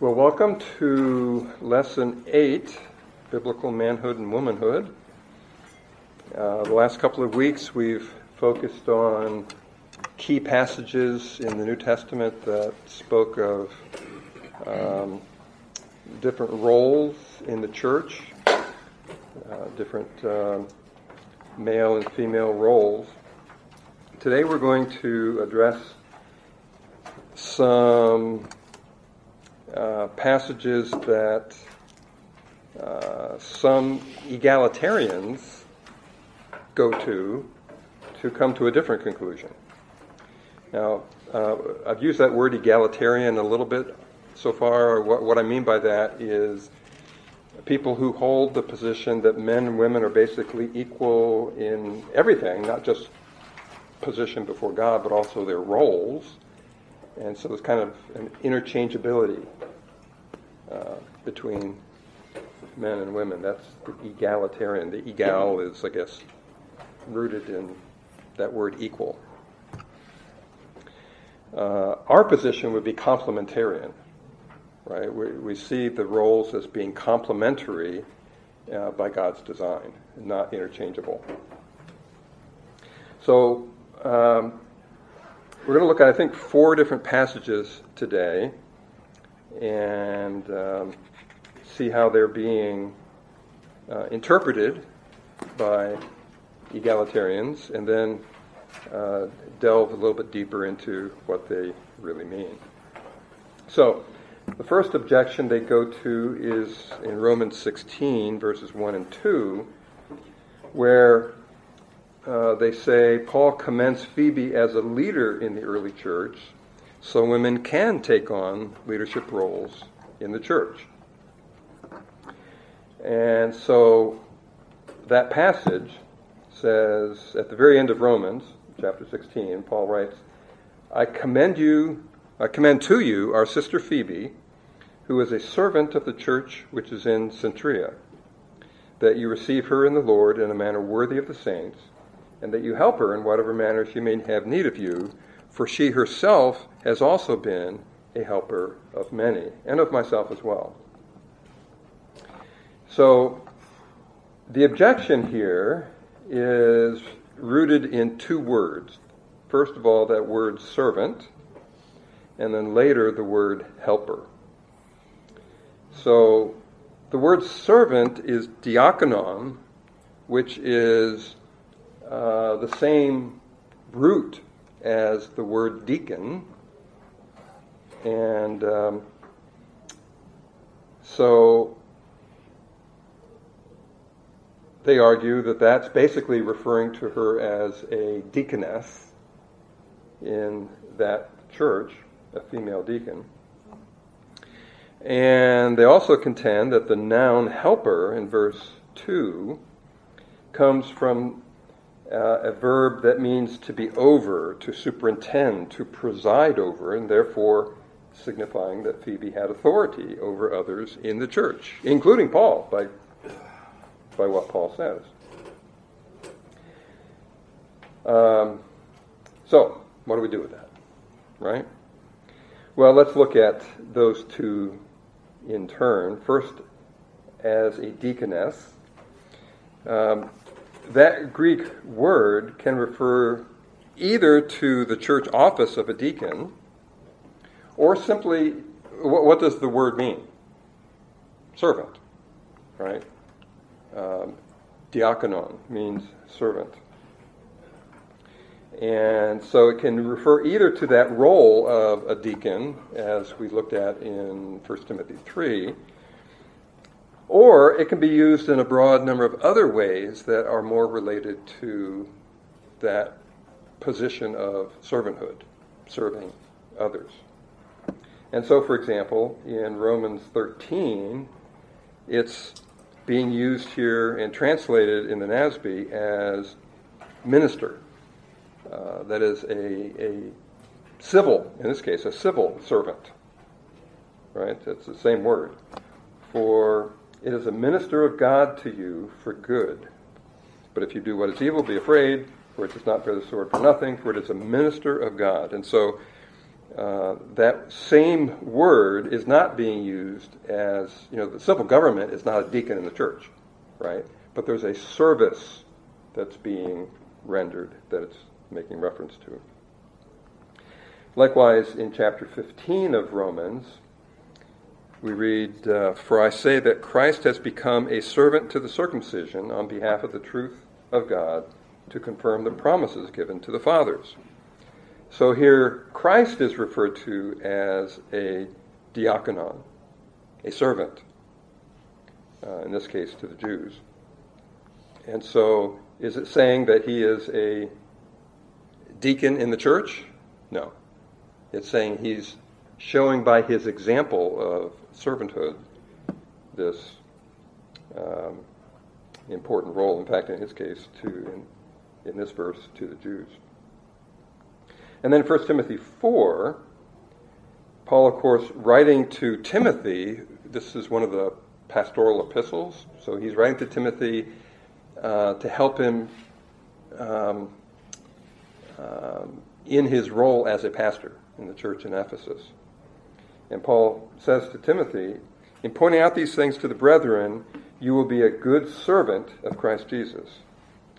Well, welcome to Lesson 8 Biblical Manhood and Womanhood. Uh, the last couple of weeks we've focused on key passages in the New Testament that spoke of um, different roles in the church, uh, different um, male and female roles. Today we're going to address some uh, passages that uh, some egalitarians go to to come to a different conclusion. Now, uh, I've used that word egalitarian a little bit so far. What, what I mean by that is people who hold the position that men and women are basically equal in everything, not just position before God, but also their roles. And so there's kind of an interchangeability uh, between men and women. That's the egalitarian. The egal is, I guess, rooted in that word equal. Uh, our position would be complementarian, right? We, we see the roles as being complementary uh, by God's design, not interchangeable. So um, we're going to look at, I think, four different passages today and um, see how they're being uh, interpreted by egalitarians, and then uh, delve a little bit deeper into what they really mean. So, the first objection they go to is in Romans 16, verses 1 and 2, where uh, they say Paul commends Phoebe as a leader in the early church, so women can take on leadership roles in the church. And so that passage says at the very end of Romans, chapter 16, Paul writes, I commend you, I commend to you our sister Phoebe, who is a servant of the church which is in Cenchrea, that you receive her in the Lord in a manner worthy of the saints, and that you help her in whatever manner she may have need of you, for she herself has also been a helper of many, and of myself as well. So, the objection here is rooted in two words. First of all, that word servant, and then later the word helper. So, the word servant is diakonon, which is uh, the same root as the word deacon. And um, so they argue that that's basically referring to her as a deaconess in that church, a female deacon. And they also contend that the noun helper in verse 2 comes from uh, a verb that means to be over, to superintend, to preside over, and therefore signifying that Phoebe had authority over others in the church, including Paul, by, by what Paul says. Um, so, what do we do with that? Right? Well, let's look at those two in turn. First, as a deaconess. Um, that Greek word can refer either to the church office of a deacon or simply what, what does the word mean? Servant, right? Um, diakonon means servant. And so it can refer either to that role of a deacon, as we looked at in 1 Timothy 3, or it can be used in a broad number of other ways that are more related to that position of servanthood, serving others. And so, for example, in Romans 13, it's being used here and translated in the NASB as minister. Uh, that is a, a civil, in this case, a civil servant. Right? It's the same word. For it is a minister of God to you for good. But if you do what is evil, be afraid, for it does not bear the sword for nothing, for it is a minister of God. And so uh, that same word is not being used as, you know, the civil government is not a deacon in the church, right? But there's a service that's being rendered that it's making reference to. Likewise, in chapter 15 of Romans, we read, uh, For I say that Christ has become a servant to the circumcision on behalf of the truth of God to confirm the promises given to the fathers. So here, Christ is referred to as a diakonon, a servant, uh, in this case to the Jews. And so, is it saying that he is a deacon in the church? No. It's saying he's showing by his example of servanthood this um, important role, in fact, in his case, to, in, in this verse, to the Jews. And then 1 Timothy 4, Paul, of course, writing to Timothy, this is one of the pastoral epistles, so he's writing to Timothy uh, to help him um, um, in his role as a pastor in the church in Ephesus. And Paul says to Timothy, In pointing out these things to the brethren, you will be a good servant of Christ Jesus,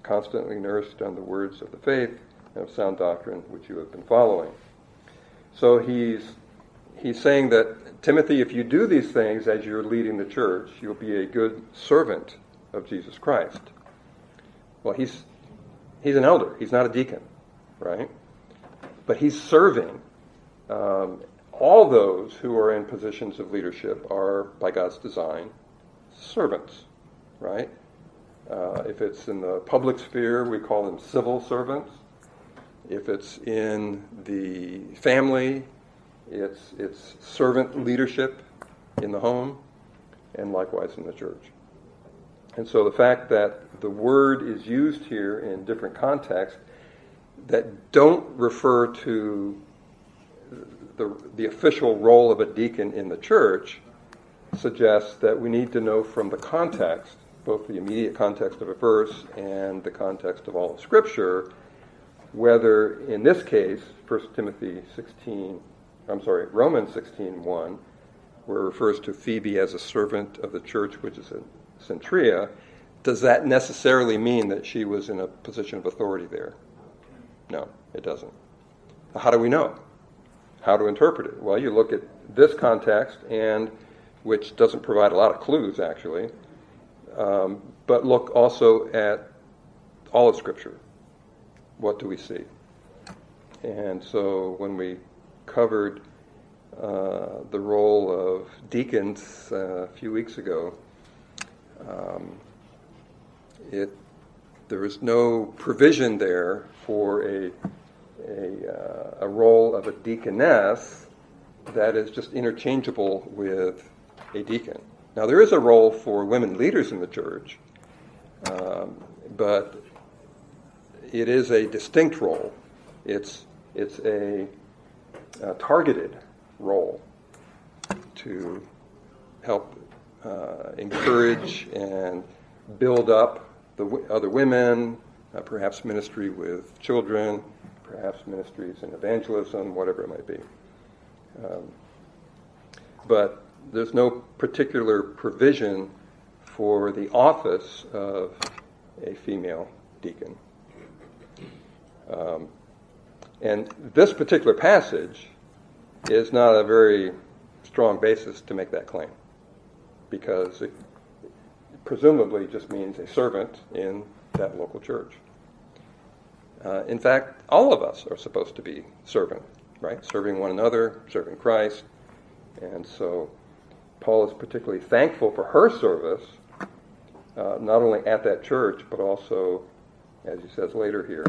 constantly nourished on the words of the faith and of sound doctrine which you have been following. So he's he's saying that Timothy, if you do these things as you're leading the church, you'll be a good servant of Jesus Christ. Well, he's he's an elder. He's not a deacon, right? But he's serving. Um, all those who are in positions of leadership are, by God's design, servants, right? Uh, if it's in the public sphere, we call them civil servants. If it's in the family, it's, it's servant leadership in the home, and likewise in the church. And so the fact that the word is used here in different contexts that don't refer to the, the official role of a deacon in the church suggests that we need to know from the context, both the immediate context of a verse and the context of all of Scripture, whether in this case, 1 Timothy 16, I'm sorry, Romans 16, 1, where it refers to Phoebe as a servant of the church, which is in Cenchrea, does that necessarily mean that she was in a position of authority there? No, it doesn't. How do we know? How to interpret it? Well, you look at this context, and which doesn't provide a lot of clues, actually, um, but look also at all of Scripture what do we see? And so when we covered uh, the role of deacons uh, a few weeks ago, um, it there is no provision there for a a, uh, a, role of a deaconess that is just interchangeable with a deacon. Now there is a role for women leaders in the church, um, but it is a distinct role. It's, it's a, a targeted role to help uh, encourage and build up the w- other women, uh, perhaps ministry with children, perhaps ministries in evangelism, whatever it might be. Um, but there's no particular provision for the office of a female deacon. Um, and this particular passage is not a very strong basis to make that claim because it presumably just means a servant in that local church. Uh, in fact, all of us are supposed to be serving, right? Serving one another, serving Christ. And so Paul is particularly thankful for her service, uh, not only at that church, but also, as he says later here,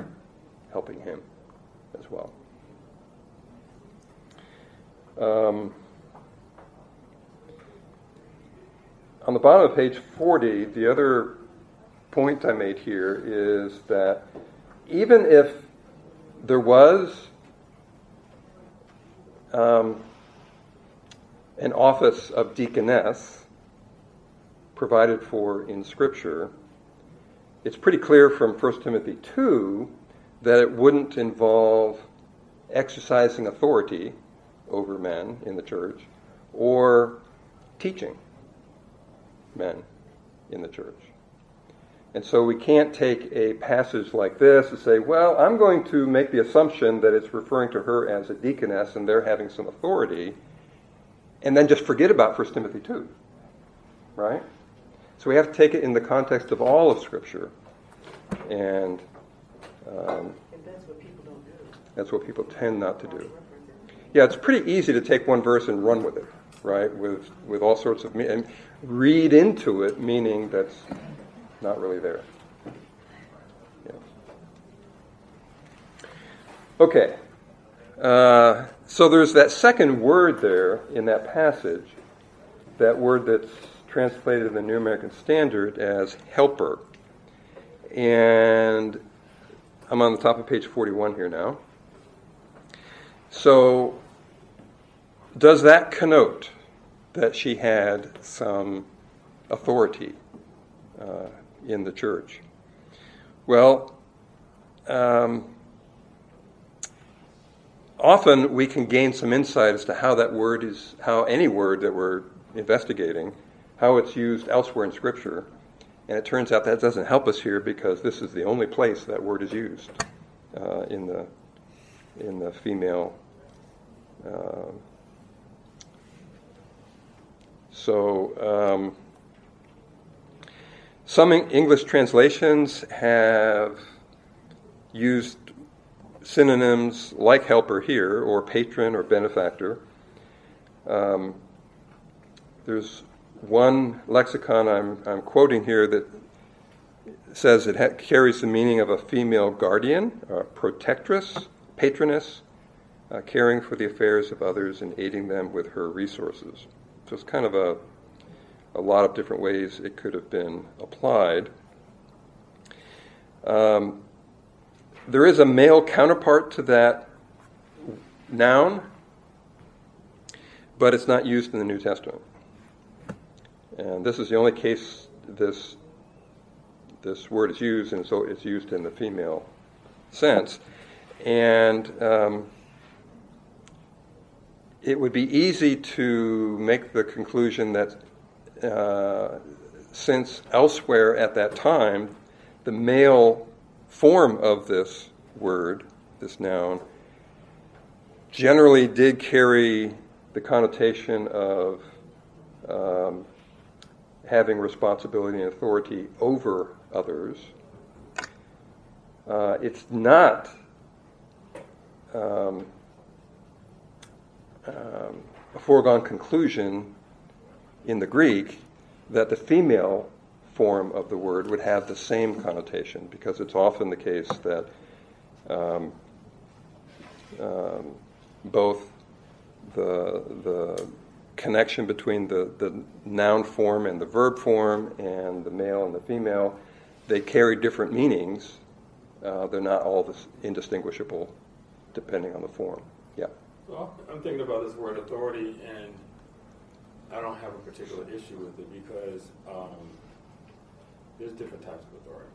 helping him as well. Um, on the bottom of page 40, the other point I made here is that even if there was um, an office of deaconess provided for in Scripture, it's pretty clear from 1 Timothy 2 that it wouldn't involve exercising authority over men in the church, or teaching men in the church. And so we can't take a passage like this and say, well, I'm going to make the assumption that it's referring to her as a deaconess and they're having some authority, and then just forget about 1 Timothy 2. Right? So we have to take it in the context of all of Scripture. And, um, And that's what people don't do. that's what people tend not to do. Yeah, it's pretty easy to take one verse and run with it, right? With with all sorts of me- and read into it meaning that's not really there. Yeah. Okay. Uh, so there's that second word there in that passage, that word that's translated in the New American Standard as helper. And I'm on the top of page 41 here now. So, does that connote that she had some authority uh, in the church? Well, um, often we can gain some insight as to how that word is, how any word that we're investigating, how it's used elsewhere in Scripture. And it turns out that doesn't help us here because this is the only place that word is used uh, in the in the female. Uh, so um, some English translations have used synonyms like helper here, or patron, or benefactor. Um, there's one lexicon I'm, I'm quoting here that says it ha- carries the meaning of a female guardian, a protectress, patroness, uh, caring for the affairs of others and aiding them with her resources. So it's kind of a, a lot of different ways it could have been applied. Um, there is a male counterpart to that noun, but it's not used in the New Testament. And this is the only case this this word is used, and so it's used in the female sense. And um, it would be easy to make the conclusion that uh, since elsewhere at that time, the male form of this word, this noun, generally did carry the connotation of um, having responsibility and authority over others. Uh, it's not um, um, a foregone conclusion in the Greek that the female form of the word would have the same connotation because it's often the case that um, um, both the, the connection between the, the noun form and the verb form and the male and the female, they carry different meanings. Uh, they're not all indistinguishable depending on the form. Yeah. Well, I'm thinking about this word authority, and I don't have a particular issue with it because um, there's different types of authority.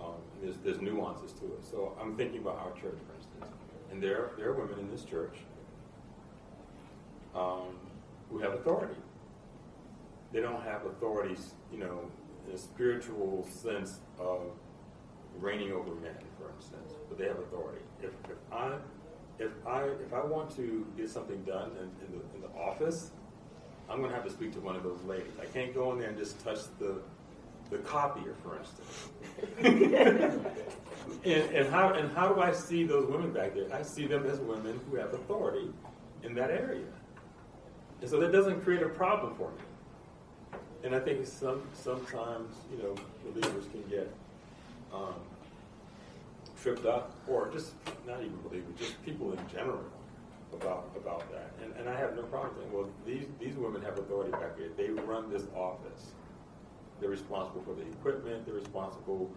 Um, there's, there's nuances to it. So I'm thinking about our church, for instance, and there, there are women in this church um, who have authority. They don't have authorities, you know, in a spiritual sense of reigning over men, for instance, but they have authority. If, if I if I if I want to get something done in, in, the, in the office, I'm going to have to speak to one of those ladies. I can't go in there and just touch the the copier, for instance. and, and how and how do I see those women back there? I see them as women who have authority in that area, and so that doesn't create a problem for me. And I think some sometimes you know believers can get um, tripped up, or just not even believers, just people in general about about that. And, and I have no problem saying, well, these these women have authority back here. They run this office. They're responsible for the equipment. They're responsible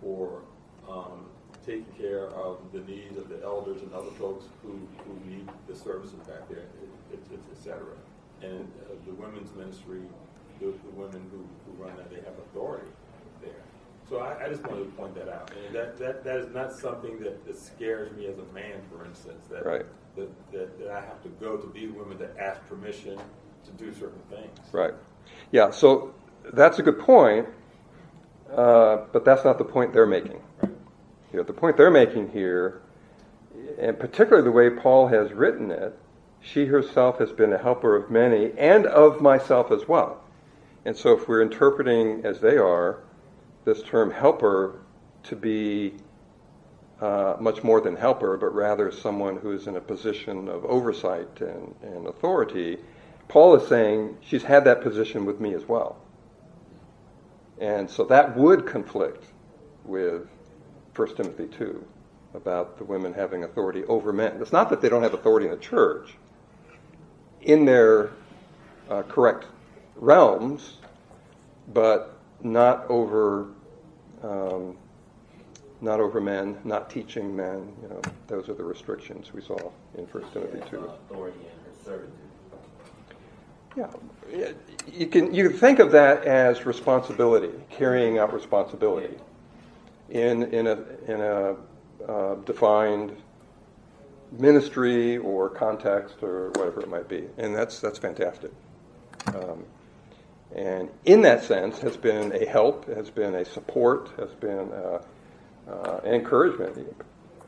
for um, taking care of the needs of the elders and other folks who, who need the services back there, et, et, et cetera. And uh, the women's ministry, the, the women who, who run that, they have authority. So I, I, just wanted to point that out. And that, that, that is not something that, that scares me as a man, for instance, that, right. that, that go to these women to ask permission to do certain things. Right. Yeah, so that's a good point, uh, but that's not the point they're making. You know, the point they're making here, and particularly the way Paul has written it, she herself has been a helper of many and of myself as well. And so if we're interpreting as they are this term helper to be uh, much more than helper, but rather someone who is in a position of oversight and, and authority, Paul is saying she's had that position with me as well. And so that would conflict with 1 Timothy 2 about the women having authority over men. It's not that they don't have authority in the church. In their uh, correct realms, but not over um, not over men, not teaching men. You know, those are the restrictions we saw in First Timothy 2. Authority and servitude. Yeah, you can you can think of that as responsibility, carrying out responsibility in in a in a uh, defined ministry or context or whatever it might be, and that's that's fantastic. Um, and in that sense, has been a help, has been a support, has been uh, uh, an encouragement,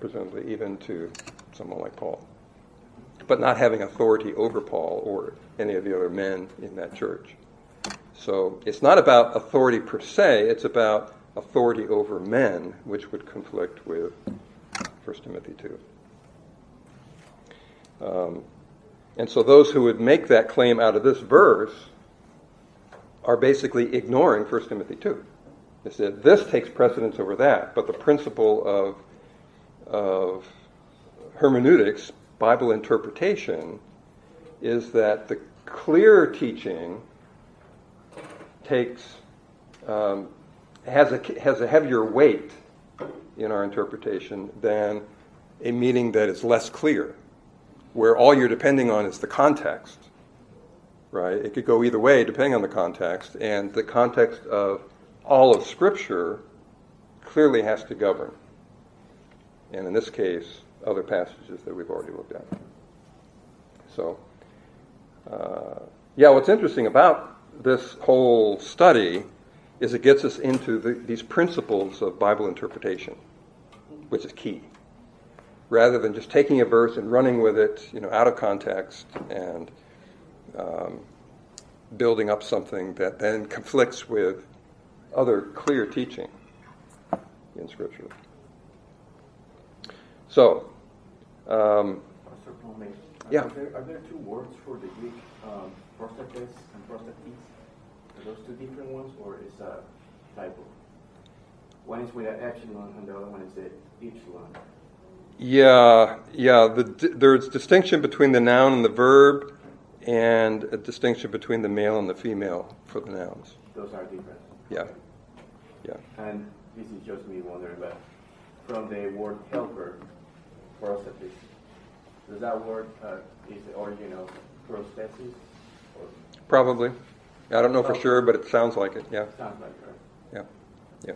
presumably even to someone like Paul. But not having authority over Paul or any of the other men in that church. So it's not about authority per se, it's about authority over men, which would conflict with 1 Timothy 2. Um, and so those who would make that claim out of this verse are basically ignoring 1 Timothy 2. They said this takes precedence over that, but the principle of, of hermeneutics, Bible interpretation, is that the clear teaching takes um, has a has a heavier weight in our interpretation than a meaning that is less clear, where all you're depending on is the context right? It could go either way depending on the context, and the context of all of Scripture clearly has to govern. And in this case, other passages that we've already looked at. So, uh, yeah, what's interesting about this whole study is it gets us into the, these principles of Bible interpretation, which is key. Rather than just taking a verse and running with it, you know, out of context and um, building up something that then conflicts with other clear teaching in Scripture. So, um, yeah. Are there, are there, two words for the Greek um, prostates and prostates? Are those two different ones, or is a typo? One is with an epsilon, and the other one is a epsilon. Yeah, yeah. The, there's distinction between the noun and the verb and a distinction between the male and the female for the nouns. Those are different. Yeah. Yeah. And this is just me wondering, but from the word helper, prosthesis, does that word uh, is the origin of prosthesis? Or? Probably. I don't know for sure, but it sounds like it. Yeah. Sounds like it. Yeah. Yeah.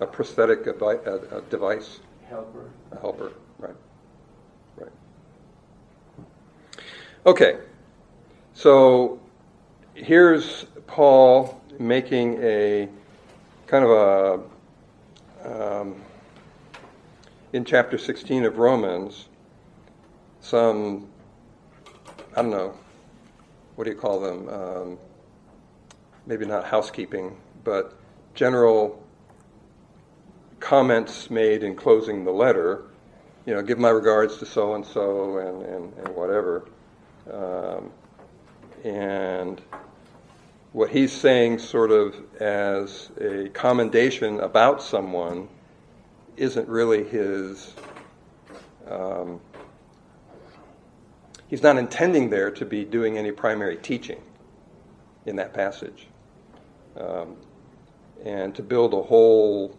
A prosthetic a, a, a device. Helper. A helper. Right. Right. Okay. So here's Paul making a kind of a, um, in chapter 16 of Romans, some, I don't know, what do you call them? Um, maybe not housekeeping, but general comments made in closing the letter. You know, give my regards to so and so and and whatever. Um, and what he's saying, sort of as a commendation about someone, isn't really his. Um, he's not intending there to be doing any primary teaching in that passage. Um, and to build a whole,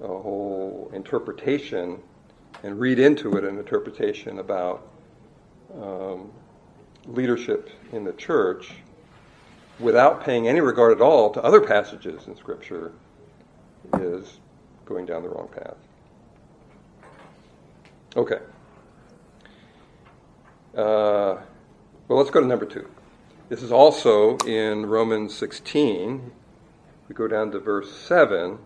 a whole interpretation and read into it an interpretation about um, leadership in the church without paying any regard at all to other passages in Scripture is going down the wrong path. Okay. Uh, well, let's go to number two. This is also in Romans 16. We go down to verse 7,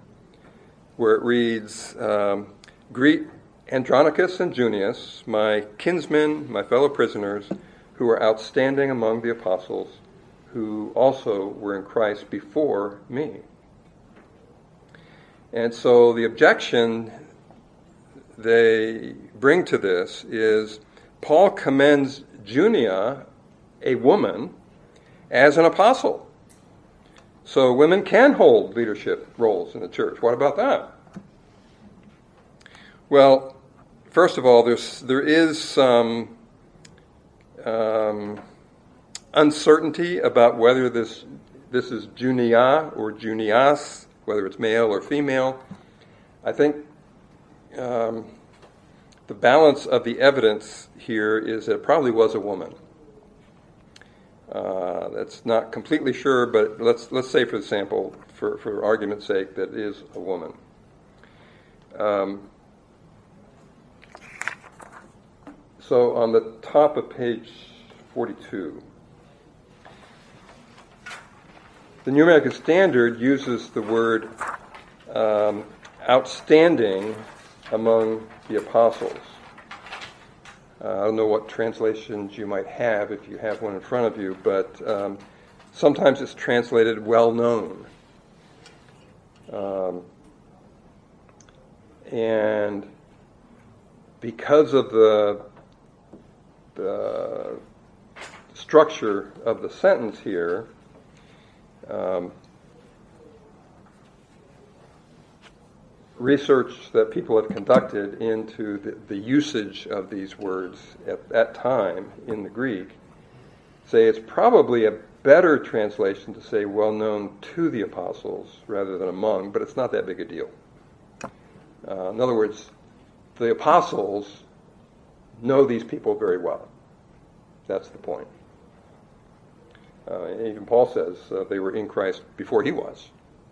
where it reads um, Greet Andronicus and Junius, my kinsmen, my fellow prisoners, who are outstanding among the apostles, who also were in Christ before me. And so the objection they bring to this is Paul commends Junia, a woman, as an apostle. So women can hold leadership roles in the church. What about that? Well, first of all, there's, there is some um, uncertainty about whether this, this is Junia or Junias, whether it's male or female. I think um, the balance of the evidence here is that it probably was a woman. Uh, that's not completely sure, but let's let's say for the sample, for, for argument's sake, that is a woman. Um, so on the top of page 42, the New American Standard uses the word um, outstanding among the apostles. Uh, I don't know what translations you might have if you have one in front of you, but um, sometimes it's translated well known. Um, and because of the, the structure of the sentence here, um, research that people have conducted into the, the usage of these words at that time in the Greek say it's probably a better translation to say well known to the apostles rather than among, but it's not that big a deal. Uh, in other words, the apostles know these people very well. That's the point. Uh, even Paul says uh, they were in Christ before he was.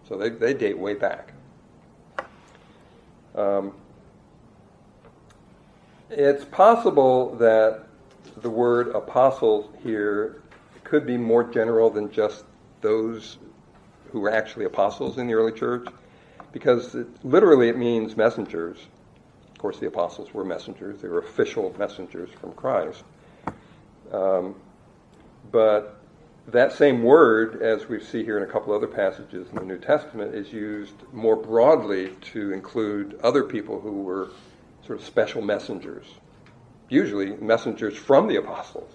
So they, they date way back. Um, it's possible that the word apostles here could be more general than just those who were actually apostles in the early church, because it, literally it means messengers. Of course, the apostles were messengers, they were official messengers from Christ. Um, but that same word, as we see here in a couple other passages in the New Testament, is used more broadly to include other people who were sort of special messengers, usually messengers from the apostles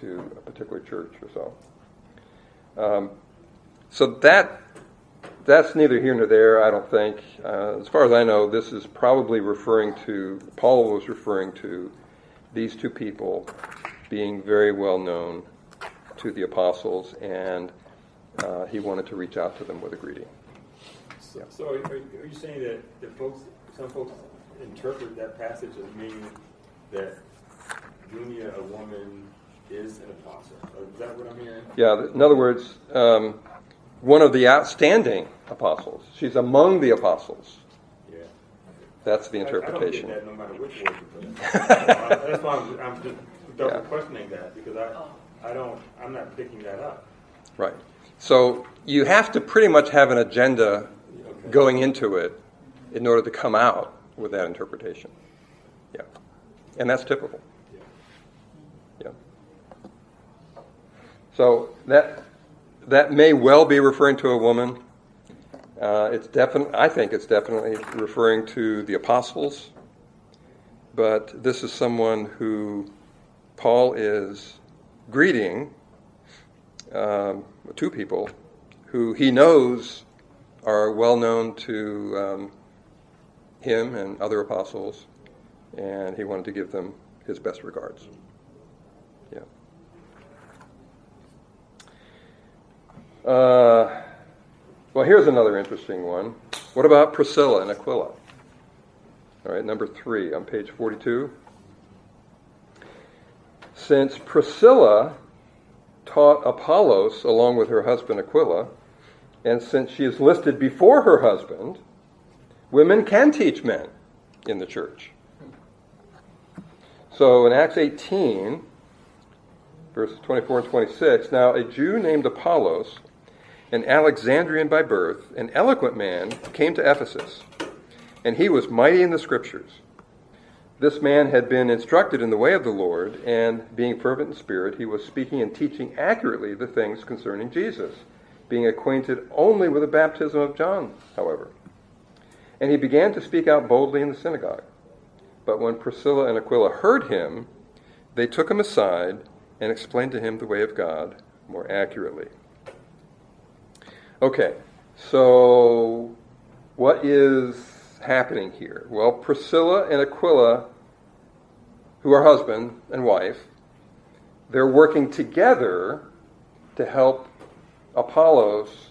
to a particular church or so. Um, so that that's neither here nor there, I don't think. Uh, as far as I know, this is probably referring to Paul was referring to these two people being very well known to the apostles, and uh, he wanted to reach out to them with a greeting. So, yeah. so are, are, you saying that, that folks, some folks interpret that passage as meaning that Junia, a woman, is an apostle? Is that what I'm hearing? Yeah. In other words, um, one of the outstanding apostles. She's among the apostles. Yeah. That's the interpretation. I, I that no matter which word you put That's why I'm, I'm just double yeah. questioning that because I. I don't, I'm not picking that up. Right. So you have to pretty much have an agenda okay. going into it in order to come out with that interpretation. Yeah. And that's typical. Yeah. yeah. So that that may well be referring to a woman. Uh, it's definitely, I think it's definitely referring to the apostles, but this is someone who Paul is greeting um, two people who he knows are well known to um, him and other apostles, and he wanted to give them his best regards. Yeah. Uh, well, here's another interesting one. What about Priscilla and Aquila? All right, number three on page 42 since Priscilla taught Apollos along with her husband Aquila, and since she is listed before her husband, women can teach men in the church. So in Acts 18, verses 24 and 26. Now, a Jew named Apollos, an Alexandrian by birth, an eloquent man, came to Ephesus, and he was mighty in the scriptures. This man had been instructed in the way of the Lord, and being fervent in spirit, he was speaking and teaching accurately the things concerning Jesus, being acquainted only with the baptism of John, however. And he began to speak out boldly in the synagogue. But when Priscilla and Aquila heard him, they took him aside and explained to him the way of God more accurately. Okay, so what is happening here? Well, Priscilla and Aquila, who are husband and wife, they're working together to help Apollos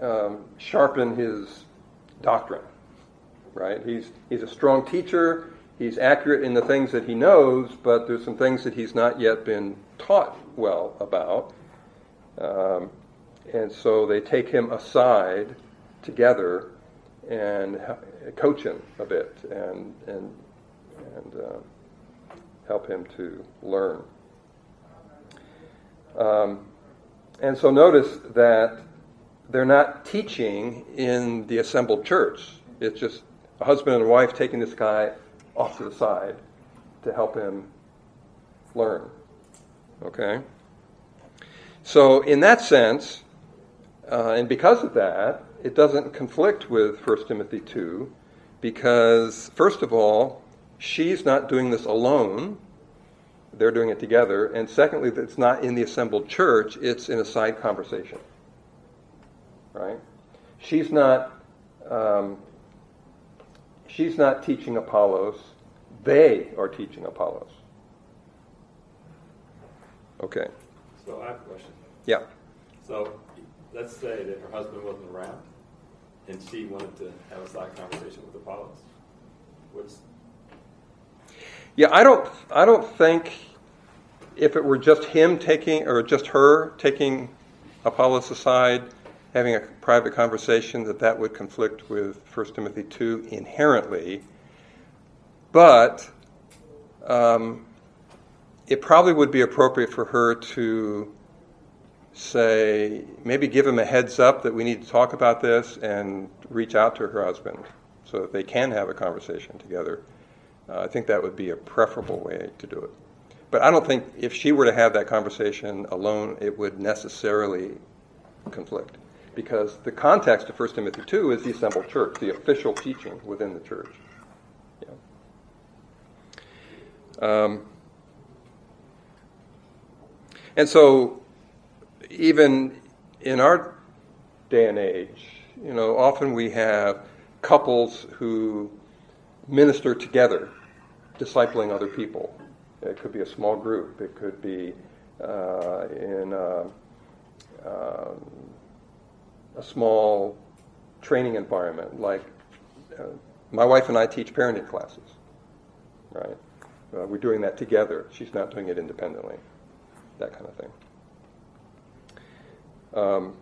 um, sharpen his doctrine. Right? He's he's a strong teacher. He's accurate in the things that he knows, but there's some things that he's not yet been taught well about. Um, and so they take him aside together and coach him a bit and, and, and uh, help him to learn. Um, and so notice that they're not teaching in the assembled church. It's just a husband and wife taking this guy off to the side to help him learn. Okay? So, in that sense, uh, and because of that, it doesn't conflict with 1 Timothy 2, because, first of all, she's not doing this alone. They're doing it together. And secondly, it's not in the assembled church, it's in a side conversation. Right? She's not. Um, she's not teaching Apollos. They are teaching Apollos. Okay. So I have a question. Yeah. So let's say that her husband wasn't around and she wanted to have a side conversation with Apollos. Yeah, I don't I don't think if it were just him taking or just her taking Apollos aside, having a private conversation, that that would conflict with 1 Timothy 2 inherently. But um, it probably would be appropriate for her to say, maybe give him a heads up that we need to talk about this and reach out to her husband so that they can have a conversation together. Uh, I think that would be a preferable way to do it. But I don't think if she were to have that conversation alone, it would necessarily conflict. Because the context of 1 Timothy 2 is the assembled church, the official teaching within the church. Yeah. Um, and so even in our day and age, you know, often we have couples who minister together, discipling other people. It could be a small group. It could be uh, in a, uh, a, small training environment. Like uh, my wife and I teach parenting classes, right? Uh, we're doing that together. She's not doing it independently. That kind of thing. Um,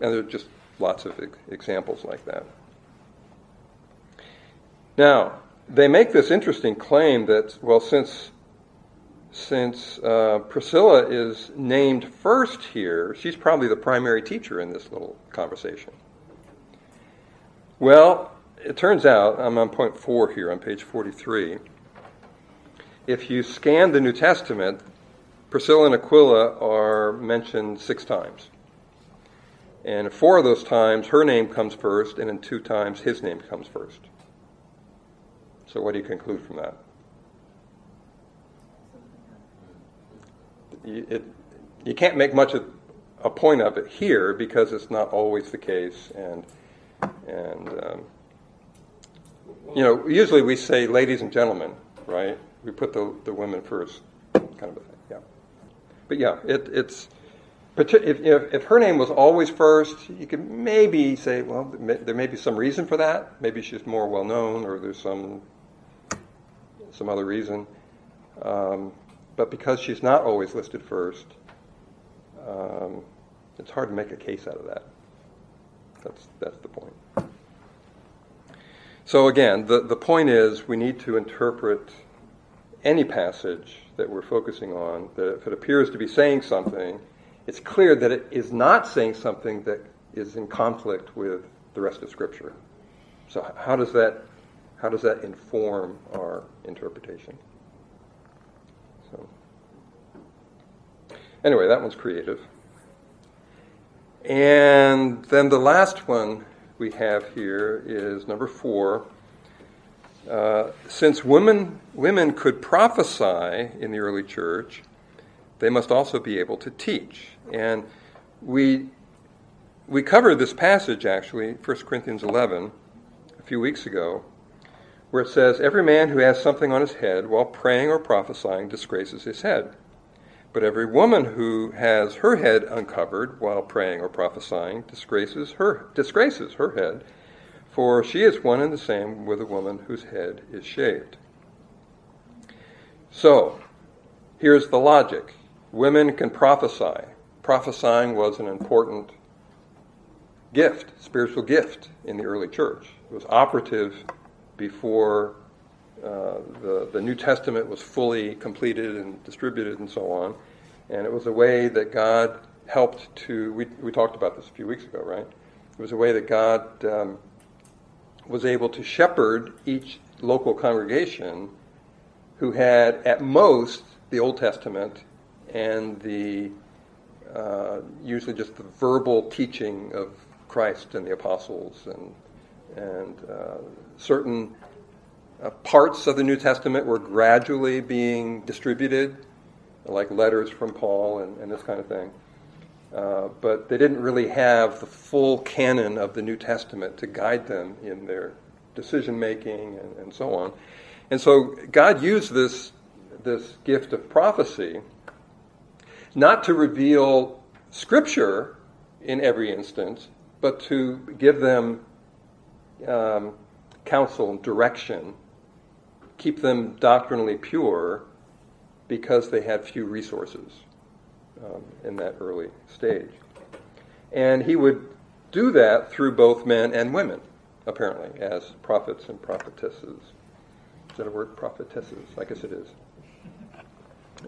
and there are just lots of examples like that. Now, they make this interesting claim that, well, since, since uh, Priscilla is named first here, she's probably the primary teacher in this little conversation. Well, it turns out, I'm on point four here on page 43. If you scan the New Testament, Priscilla and Aquila are mentioned six times. And four of those times, her name comes first, and in two times, his name comes first. So, what do you conclude from that? You, it, you can't make much of a point of it here because it's not always the case, and and um, you know, usually we say ladies and gentlemen, right? We put the the women first, kind of a thing. Yeah, but yeah, it, it's if, if, her name was always first, you could maybe say, well, there may be some reason for that. Maybe she's more well known, or there's some some other reason. Um, but because she's not always listed first, um, it's hard to make a case out of that. That's that's the point. So again, the, the point is we need to interpret any passage that we're focusing on, that if it appears to be saying something, it's clear that it is not saying something that is in conflict with the rest of Scripture. So how does that how does that inform our interpretation? So anyway, that one's creative. And then the last one we have here is number four. Uh, since women, women could prophesy in the early church, they must also be able to teach. And we, we covered this passage actually, 1 Corinthians 11, a few weeks ago, where it says, Every man who has something on his head while praying or prophesying disgraces his head. But every woman who has her head uncovered while praying or prophesying disgraces her, disgraces her head for she is one and the same with a woman whose head is shaved. So, here's the logic women can prophesy. Prophesying was an important gift, spiritual gift in the early church. It was operative before uh, the, the New Testament was fully completed and distributed and so on. And it was a way that God helped to, we, we talked about this a few weeks ago, right? It was a way that God um, was able to shepherd each local congregation who had, at most, the Old Testament and the uh, usually just the verbal teaching of Christ and the apostles and and uh, certain uh, parts of the New Testament were gradually being distributed, like letters from Paul and, and this kind of thing. Uh, but they didn't really have the full canon of the New Testament to guide them in their decision making and, and so on. And so God used this, this gift of prophecy not to reveal Scripture in every instance, but to give them um, counsel and direction, keep them doctrinally pure because they had few resources um, in that early stage. And he would do that through both men and women, apparently, as prophets and prophetesses. Is that a word? Prophetesses? I guess it is.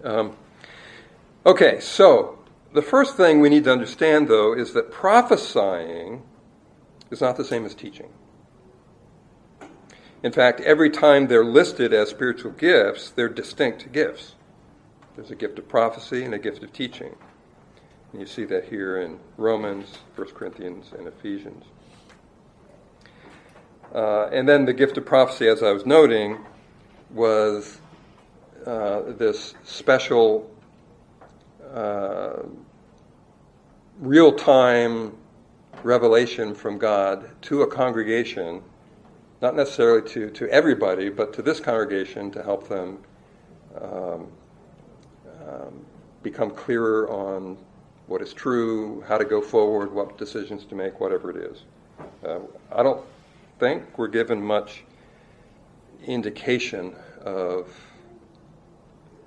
Um, okay, so the first thing we need to understand, though, is that prophesying is not the same as teaching. In fact, every time they're listed as spiritual gifts, they're distinct gifts. There's a gift of prophecy and a gift of teaching. And you see that here in Romans, 1 Corinthians, and Ephesians. Uh, and then the gift of prophecy, as I was noting, was uh, this special uh, real time revelation from God to a congregation, not necessarily to, to everybody, but to this congregation to help them um, um, become clearer on what is true, how to go forward, what decisions to make, whatever it is. Uh, I don't think we're given much indication of.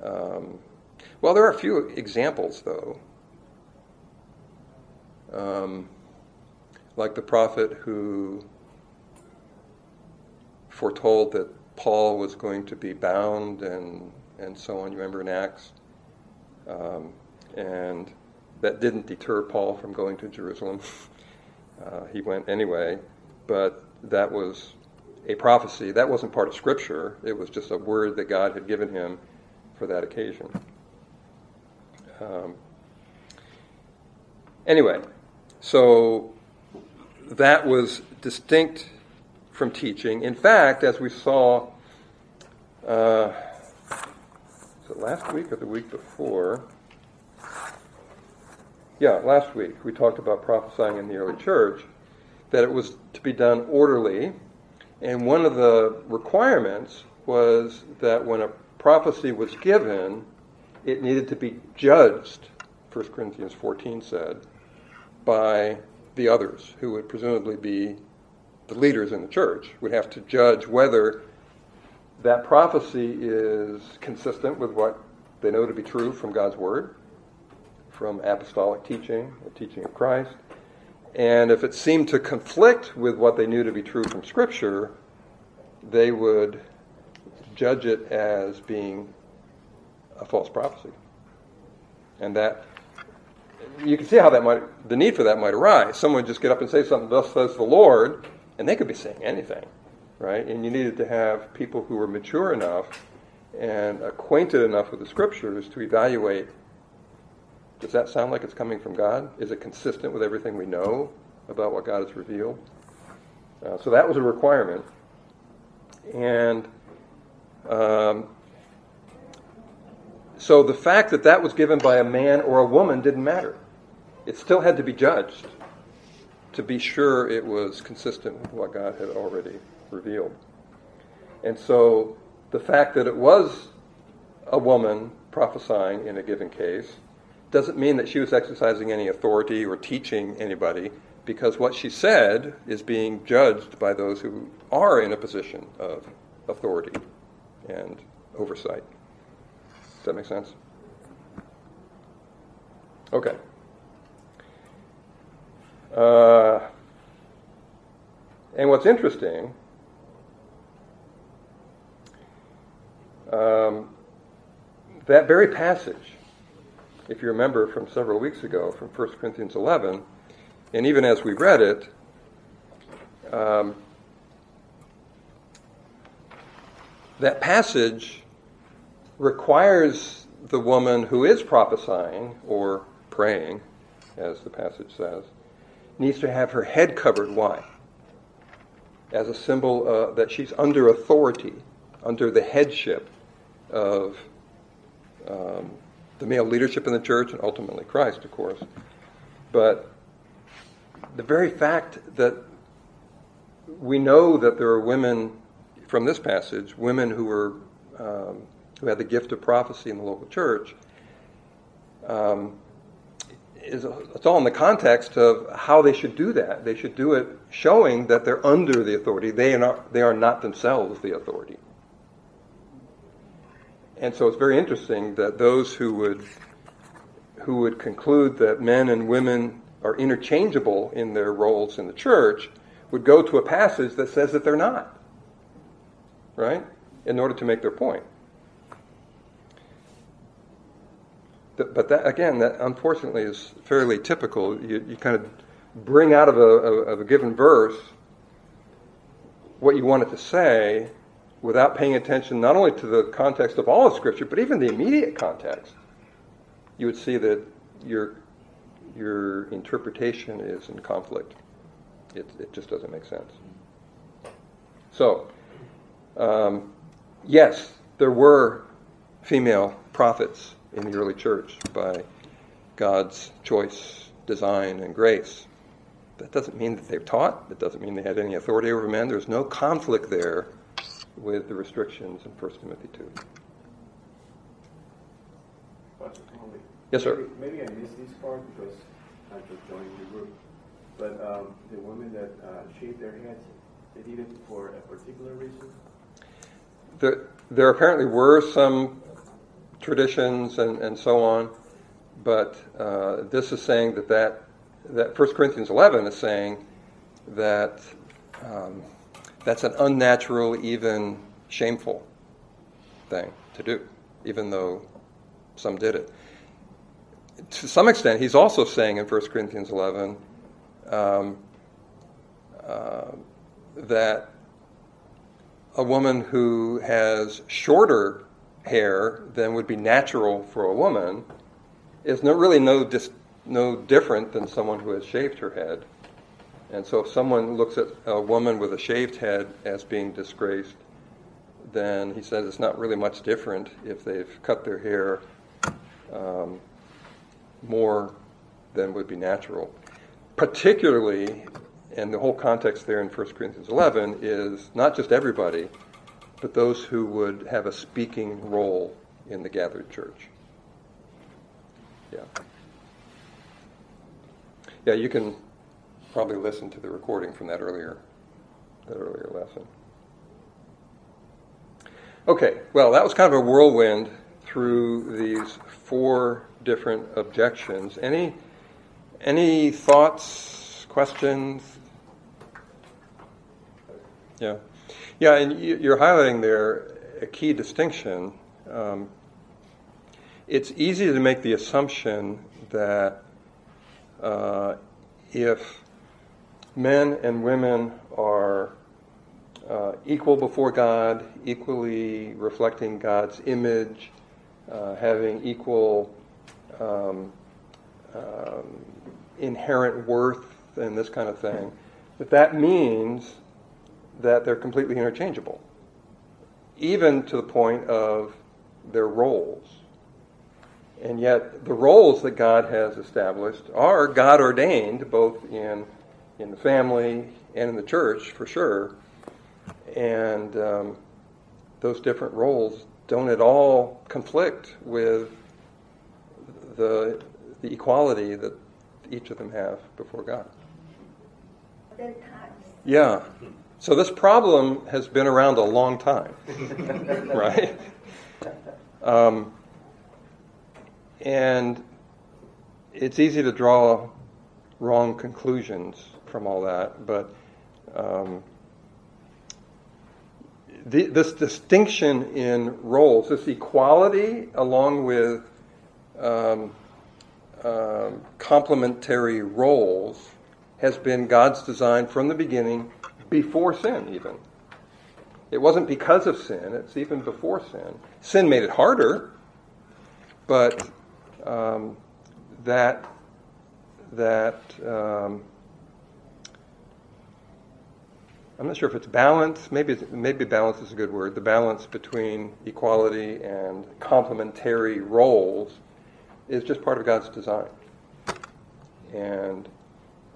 Um, well, there are a few examples, though. Um, like the prophet who foretold that Paul was going to be bound and, and so on. You remember in Acts? Um, and that didn't deter Paul from going to Jerusalem. Uh, he went anyway, but that was a prophecy. That wasn't part of Scripture, it was just a word that God had given him for that occasion. Um, anyway, so that was distinct from teaching. In fact, as we saw, uh, last week or the week before? Yeah, last week we talked about prophesying in the early church, that it was to be done orderly, and one of the requirements was that when a prophecy was given, it needed to be judged, 1 Corinthians 14 said, by the others, who would presumably be the leaders in the church, would have to judge whether that prophecy is consistent with what they know to be true from God's Word, from apostolic teaching, the teaching of Christ. And if it seemed to conflict with what they knew to be true from Scripture, they would judge it as being a false prophecy. And that you can see how that might the need for that might arise. Someone would just get up and say something, thus says the Lord, and they could be saying anything, right? And you needed to have people who were mature enough and acquainted enough with the scriptures to evaluate does that sound like it's coming from God? Is it consistent with everything we know about what God has revealed? Uh, so that was a requirement. And um, so the fact that that was given by a man or a woman didn't matter. It still had to be judged to be sure it was consistent with what God had already revealed. And so the fact that it was a woman prophesying in a given case doesn't mean that she was exercising any authority or teaching anybody because what she said is being judged by those who are in a position of authority and oversight. Does that make sense? Okay. Uh, and what's interesting um, that very passage, if you remember from several weeks ago from 1 Corinthians 11, and even as we read it, um, that passage requires the woman who is prophesying or praying, as the passage says, needs to have her head covered. Why? As a symbol uh, that she's under authority, under the headship of um, the male leadership in the church and ultimately Christ, of course. But the very fact that we know that there are women from this passage, women who were um, who had the gift of prophecy in the local church, um, is it's all in the context of how they should do that. They should do it showing that they're under the authority. They are not, they are not themselves the authority. And so it's very interesting that those who would who would conclude that men and women are interchangeable in their roles in the church would go to a passage that says that they're not. Right? In order to make their point. But that, again, that unfortunately is fairly typical. You, you kind of bring out of a, of a given verse what you want it to say without paying attention not only to the context of all of Scripture, but even the immediate context. You would see that your, your interpretation is in conflict. It, it just doesn't make sense. So, um, yes, there were female prophets in the early church by God's choice, design, and grace. That doesn't mean that they've taught. That doesn't mean they had any authority over men. There's no conflict there with the restrictions in 1 Timothy 2. Yes, sir. Maybe, maybe, I missed this part because I just joined the group. But um, the women that uh, shaved their heads, they did it for a particular reason? There, there apparently were some traditions and, and so on. But uh, this is saying that, that that 1 Corinthians 11 is saying that um, that's an unnatural, even shameful thing to do, even though some did it. To some extent, he's also saying in 1 Corinthians 11 um, uh, that a woman who has shorter hair than would be natural for a woman is no, really no, dis, no different than someone who has shaved her head. And so if someone looks at a woman with a shaved head as being disgraced, then he says it's not really much different if they've cut their hair um, more than would be natural. Particularly, and the whole context there in 1 Corinthians 11 is not just everybody, but those who would have a speaking role in the gathered church. Yeah. Yeah, you can probably listen to the recording from that earlier that earlier lesson. Okay, well, that was kind of a whirlwind through these four different objections. Any any thoughts, questions? Yeah. Yeah, and you're highlighting there a key distinction. Um, it's easy to make the assumption that uh, if men and women are uh, equal before God, equally reflecting God's image, uh, having equal um, um, inherent worth and this kind of thing, that that means that they're completely interchangeable, even to the point of their roles. And yet, the roles that God has established are God ordained, both in, in the family and in the church, for sure. And um, those different roles don't at all conflict with the, the equality that each of them have before God. Yeah. So this problem has been around a long time, right? Um, and it's easy to draw wrong conclusions from all that, but um, the, this distinction in roles, this equality, along with um, uh, complementary roles, has been God's design from the beginning, before sin, even. It wasn't because of sin, it's even before sin. Sin made it harder, but um, that, that um, I'm not sure if it's balance. Maybe maybe balance is a good word. The balance between equality and complementary roles is just part of God's design. And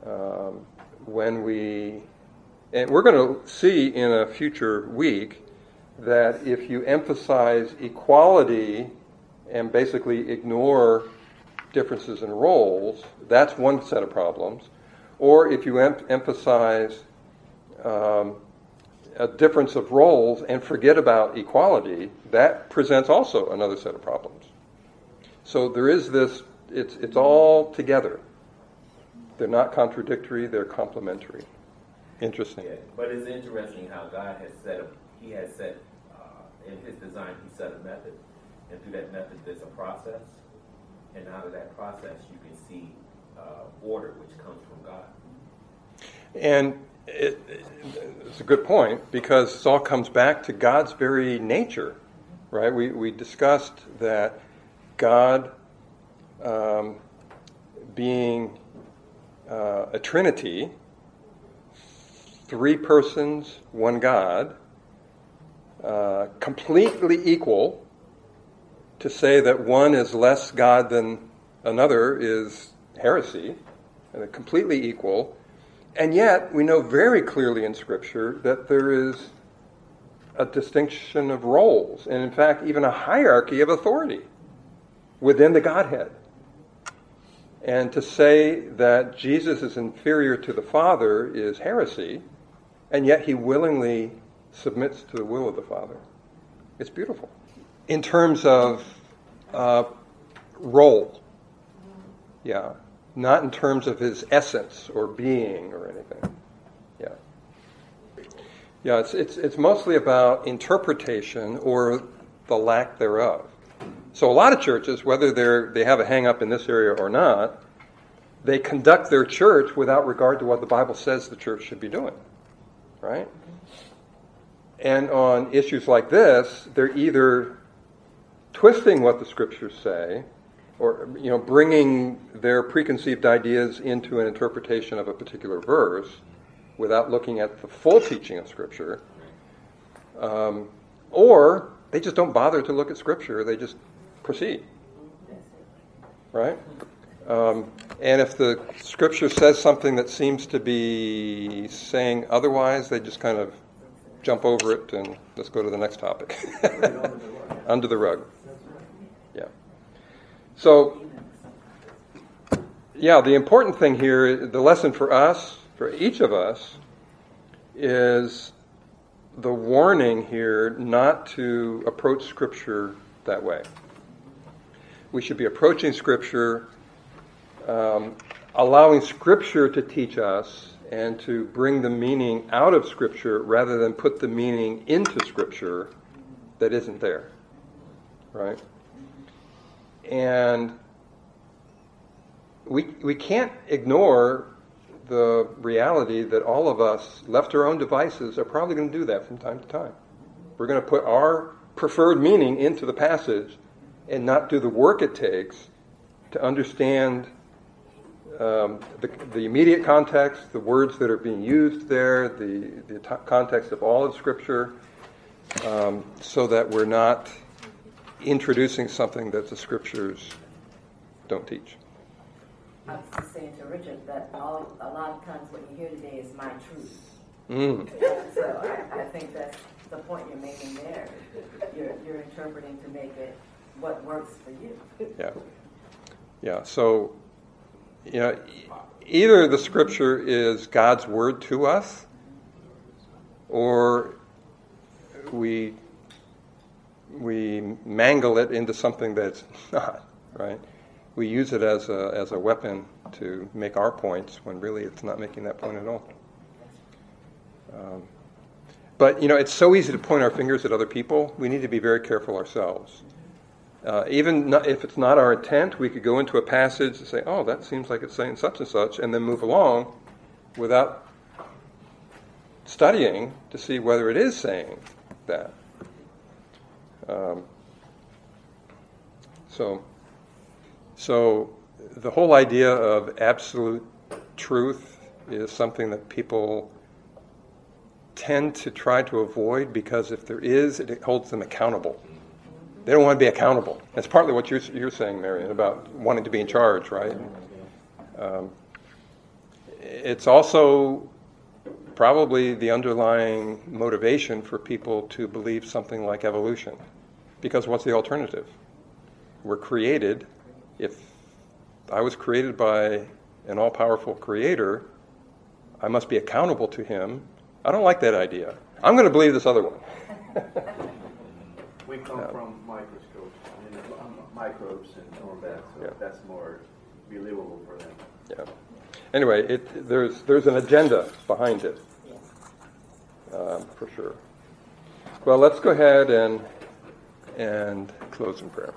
um, when we, and we're going to see in a future week that if you emphasize equality and basically ignore differences in roles, that's one set of problems. Or if you em- emphasize um, a difference of roles and forget about equality, that presents also another set of problems. So there is this, it's, it's all together. They're not contradictory, they're complementary. Interesting. Yeah, but it's interesting how God has set up, He has set, uh, in His design, He set a method. And through that method, there's a process. And out of that process, you can see uh, order, which comes from God. And it, it's a good point because this all comes back to God's very nature, right? We, we discussed that God, um, being uh, a trinity, three persons, one God, uh, completely equal, to say that one is less God than another is heresy, and completely equal and yet, we know very clearly in Scripture that there is a distinction of roles, and in fact, even a hierarchy of authority within the Godhead. And to say that Jesus is inferior to the Father is heresy, and yet he willingly submits to the will of the Father. It's beautiful. In terms of uh, role, yeah, not in terms of his essence or being or anything. Yeah. Yeah, it's, it's, it's mostly about interpretation or the lack thereof. So a lot of churches, whether they're, they have a hang up in this area or not, they conduct their church without regard to what the Bible says the church should be doing. Right? And on issues like this, they're either twisting what the scriptures say or you know, bringing their preconceived ideas into an interpretation of a particular verse without looking at the full teaching of Scripture, um, or they just don't bother to look at Scripture; they just proceed. Right? Um, and if the Scripture says something that seems to be saying otherwise, they just kind of jump over it and let's go to the next topic. Under the rug. Yeah. So, yeah, the important thing here, the lesson for us, for each of us, is the warning here not to approach Scripture that way. We should be approaching Scripture, um, allowing Scripture to teach us and to bring the meaning out of Scripture rather than put the meaning into Scripture that isn't there. Right? and we, we can't ignore the reality that all of us, left to our own devices, are probably going to do that from time to time. We're going to put our preferred meaning into the passage and not do the work it takes to understand um, the, the, immediate context, the words that are being used there, the, the t- context of all of Scripture, um, so that we're not introducing something that the Scriptures don't teach. I was just saying to Richard that all, a lot of times what you hear today is my truth. Mm. So I, I, think that's the point you're making there. You're, you're interpreting to make it what works for you. Yeah. Yeah. So, you know, either the scripture is God's word to us, or we we mangle it into something that's not right we use it as a, as a weapon to make our points when really it's not making that point at all. Um, but, you know, it's so easy to point our fingers at other people. We need to be very careful ourselves. Uh, even not, if it's not our intent, we could go into a passage and say, oh, that seems like it's saying such and such, and then move along without studying to see whether it is saying that. Um, so, so the whole idea of absolute truth is something that people tend to try to avoid because if there is, it holds them accountable. They don't want to be accountable. That's partly what you're, you're saying, Marion, about wanting to be in charge, right? Um, it's also probably the underlying motivation for people to believe something like evolution. Because what's the alternative? We're created if I was created by an all powerful creator, I must be accountable to him. I don't like that idea. I'm going to believe this other one. we come yeah. from microscopes, I mean, um, microbes and all that, so yeah. that's more believable for them. Yeah. Anyway, it, there's, there's an agenda behind it, um, for sure. Well, let's go ahead and, and close in prayer.